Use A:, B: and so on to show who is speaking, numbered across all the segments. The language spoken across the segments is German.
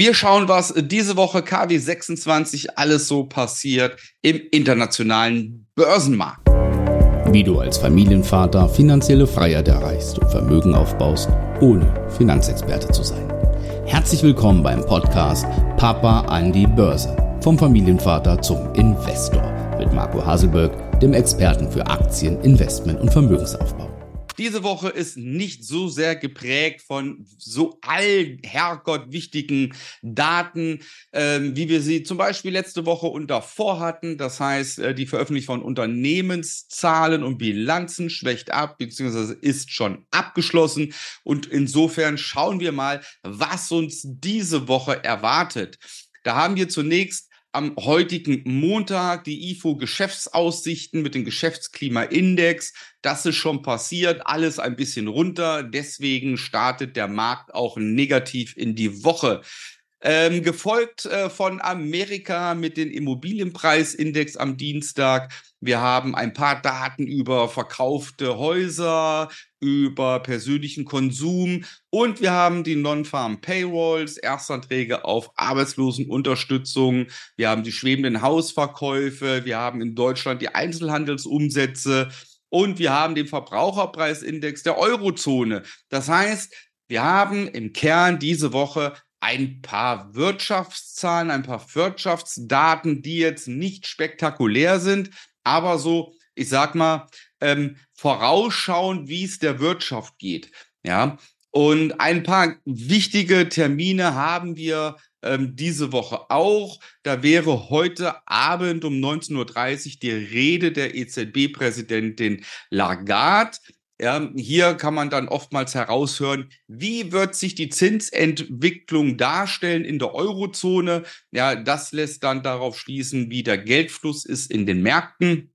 A: Wir schauen, was diese Woche KW 26 alles so passiert im internationalen Börsenmarkt.
B: Wie du als Familienvater finanzielle Freiheit erreichst und Vermögen aufbaust, ohne Finanzexperte zu sein. Herzlich willkommen beim Podcast Papa an die Börse. Vom Familienvater zum Investor mit Marco Haselberg, dem Experten für Aktien, Investment und Vermögensaufbau.
A: Diese Woche ist nicht so sehr geprägt von so all Herrgott wichtigen Daten, ähm, wie wir sie zum Beispiel letzte Woche und davor hatten. Das heißt, äh, die Veröffentlichung von Unternehmenszahlen und Bilanzen schwächt ab, beziehungsweise ist schon abgeschlossen. Und insofern schauen wir mal, was uns diese Woche erwartet. Da haben wir zunächst am heutigen Montag die IFO Geschäftsaussichten mit dem Geschäftsklimaindex. Das ist schon passiert, alles ein bisschen runter. Deswegen startet der Markt auch negativ in die Woche. Ähm, gefolgt äh, von Amerika mit dem Immobilienpreisindex am Dienstag. Wir haben ein paar Daten über verkaufte Häuser, über persönlichen Konsum und wir haben die Non-Farm Payrolls, Erstanträge auf Arbeitslosenunterstützung. Wir haben die schwebenden Hausverkäufe. Wir haben in Deutschland die Einzelhandelsumsätze und wir haben den Verbraucherpreisindex der Eurozone. Das heißt, wir haben im Kern diese Woche ein paar Wirtschaftszahlen, ein paar Wirtschaftsdaten, die jetzt nicht spektakulär sind, aber so, ich sag mal, ähm, vorausschauen, wie es der Wirtschaft geht. Ja, und ein paar wichtige Termine haben wir ähm, diese Woche auch. Da wäre heute Abend um 19.30 Uhr die Rede der EZB-Präsidentin Lagarde. Ja, hier kann man dann oftmals heraushören, wie wird sich die Zinsentwicklung darstellen in der Eurozone. Ja, das lässt dann darauf schließen, wie der Geldfluss ist in den Märkten.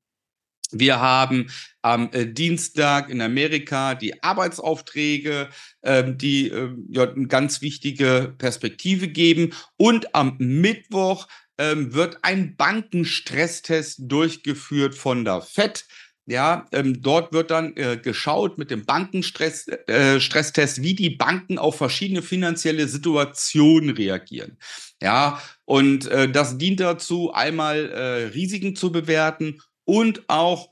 A: Wir haben am äh, Dienstag in Amerika die Arbeitsaufträge, ähm, die äh, ja, eine ganz wichtige Perspektive geben. Und am Mittwoch ähm, wird ein Bankenstresstest durchgeführt von der FED. Ja, ähm, dort wird dann äh, geschaut mit dem Bankenstresstest, äh, Stresstest, wie die Banken auf verschiedene finanzielle Situationen reagieren. Ja, und äh, das dient dazu, einmal äh, Risiken zu bewerten und auch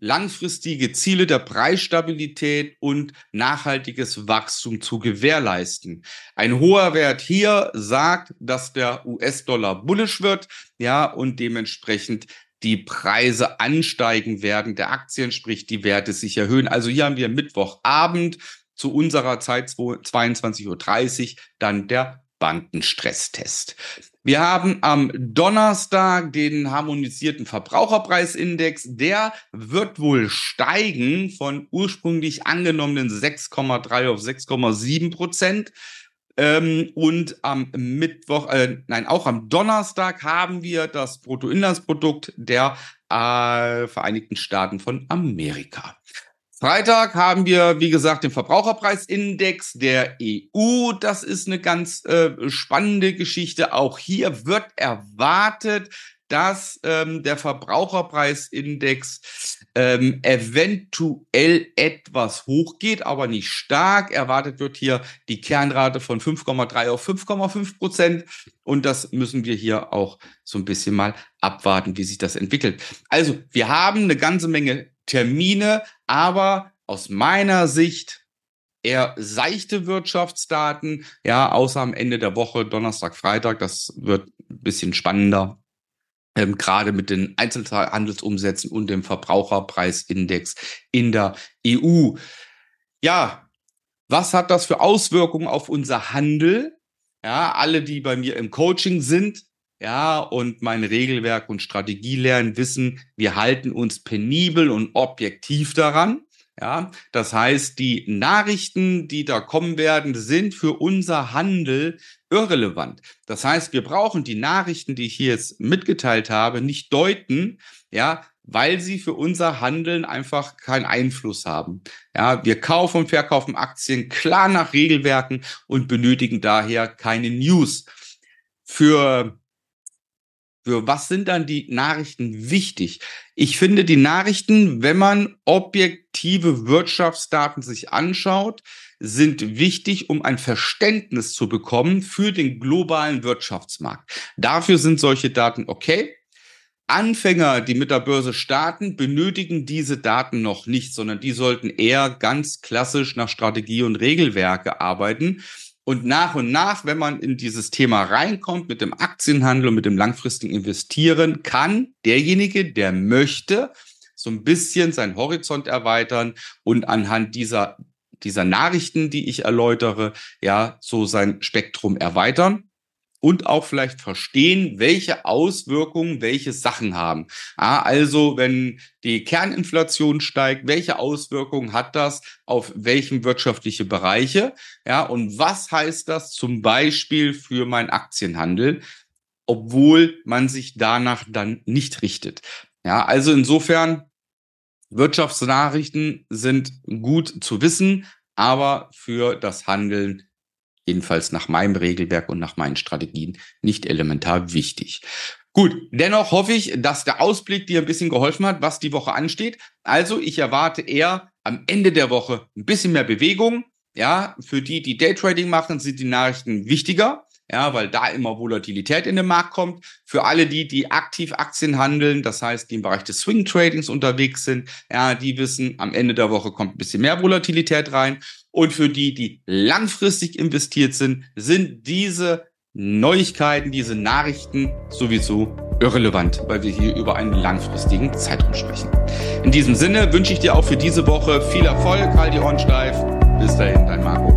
A: langfristige Ziele der Preisstabilität und nachhaltiges Wachstum zu gewährleisten. Ein hoher Wert hier sagt, dass der US-Dollar bullisch wird, ja, und dementsprechend die Preise ansteigen werden der Aktien, sprich die Werte sich erhöhen. Also hier haben wir Mittwochabend zu unserer Zeit 22.30 Uhr dann der Bankenstresstest. Wir haben am Donnerstag den harmonisierten Verbraucherpreisindex. Der wird wohl steigen von ursprünglich angenommenen 6,3 auf 6,7 Prozent. Ähm, und am Mittwoch, äh, nein, auch am Donnerstag haben wir das Bruttoinlandsprodukt der äh, Vereinigten Staaten von Amerika. Freitag haben wir, wie gesagt, den Verbraucherpreisindex der EU. Das ist eine ganz äh, spannende Geschichte. Auch hier wird erwartet, dass ähm, der Verbraucherpreisindex ähm, eventuell etwas hochgeht, aber nicht stark. Erwartet wird hier die Kernrate von 5,3 auf 5,5 Prozent. Und das müssen wir hier auch so ein bisschen mal abwarten, wie sich das entwickelt. Also, wir haben eine ganze Menge Termine, aber aus meiner Sicht eher seichte Wirtschaftsdaten, ja, außer am Ende der Woche, Donnerstag, Freitag, das wird ein bisschen spannender ähm, gerade mit den Einzelhandelsumsätzen und dem Verbraucherpreisindex in der EU. Ja, was hat das für Auswirkungen auf unser Handel? Ja, alle, die bei mir im Coaching sind, ja, und mein Regelwerk und Strategie lernen, wissen, wir halten uns penibel und objektiv daran. Ja, das heißt, die Nachrichten, die da kommen werden, sind für unser Handel irrelevant. Das heißt, wir brauchen die Nachrichten, die ich hier jetzt mitgeteilt habe, nicht deuten, ja, weil sie für unser Handeln einfach keinen Einfluss haben. Ja, wir kaufen und verkaufen Aktien klar nach Regelwerken und benötigen daher keine News. Für für was sind dann die Nachrichten wichtig? Ich finde die Nachrichten, wenn man objektive Wirtschaftsdaten sich anschaut, sind wichtig, um ein Verständnis zu bekommen für den globalen Wirtschaftsmarkt. Dafür sind solche Daten okay. Anfänger, die mit der Börse starten, benötigen diese Daten noch nicht, sondern die sollten eher ganz klassisch nach Strategie und Regelwerke arbeiten. Und nach und nach, wenn man in dieses Thema reinkommt mit dem Aktienhandel und mit dem langfristigen Investieren, kann derjenige, der möchte, so ein bisschen seinen Horizont erweitern und anhand dieser, dieser Nachrichten, die ich erläutere, ja, so sein Spektrum erweitern und auch vielleicht verstehen, welche Auswirkungen welche Sachen haben. Also, wenn die Kerninflation steigt, welche Auswirkungen hat das auf welchen wirtschaftliche Bereiche? Ja, und was heißt das zum Beispiel für mein Aktienhandel? obwohl man sich danach dann nicht richtet. Ja, also insofern, Wirtschaftsnachrichten sind gut zu wissen, aber für das Handeln jedenfalls nach meinem Regelwerk und nach meinen Strategien nicht elementar wichtig. Gut, dennoch hoffe ich, dass der Ausblick dir ein bisschen geholfen hat, was die Woche ansteht. Also ich erwarte eher am Ende der Woche ein bisschen mehr Bewegung. Ja, für die, die Daytrading machen, sind die Nachrichten wichtiger ja, weil da immer Volatilität in den Markt kommt. Für alle die, die aktiv Aktien handeln, das heißt, die im Bereich des Swing Tradings unterwegs sind, ja, die wissen, am Ende der Woche kommt ein bisschen mehr Volatilität rein. Und für die, die langfristig investiert sind, sind diese Neuigkeiten, diese Nachrichten sowieso irrelevant, weil wir hier über einen langfristigen Zeitraum sprechen. In diesem Sinne wünsche ich dir auch für diese Woche viel Erfolg, halt die Ohren steif. Bis dahin, dein Marco.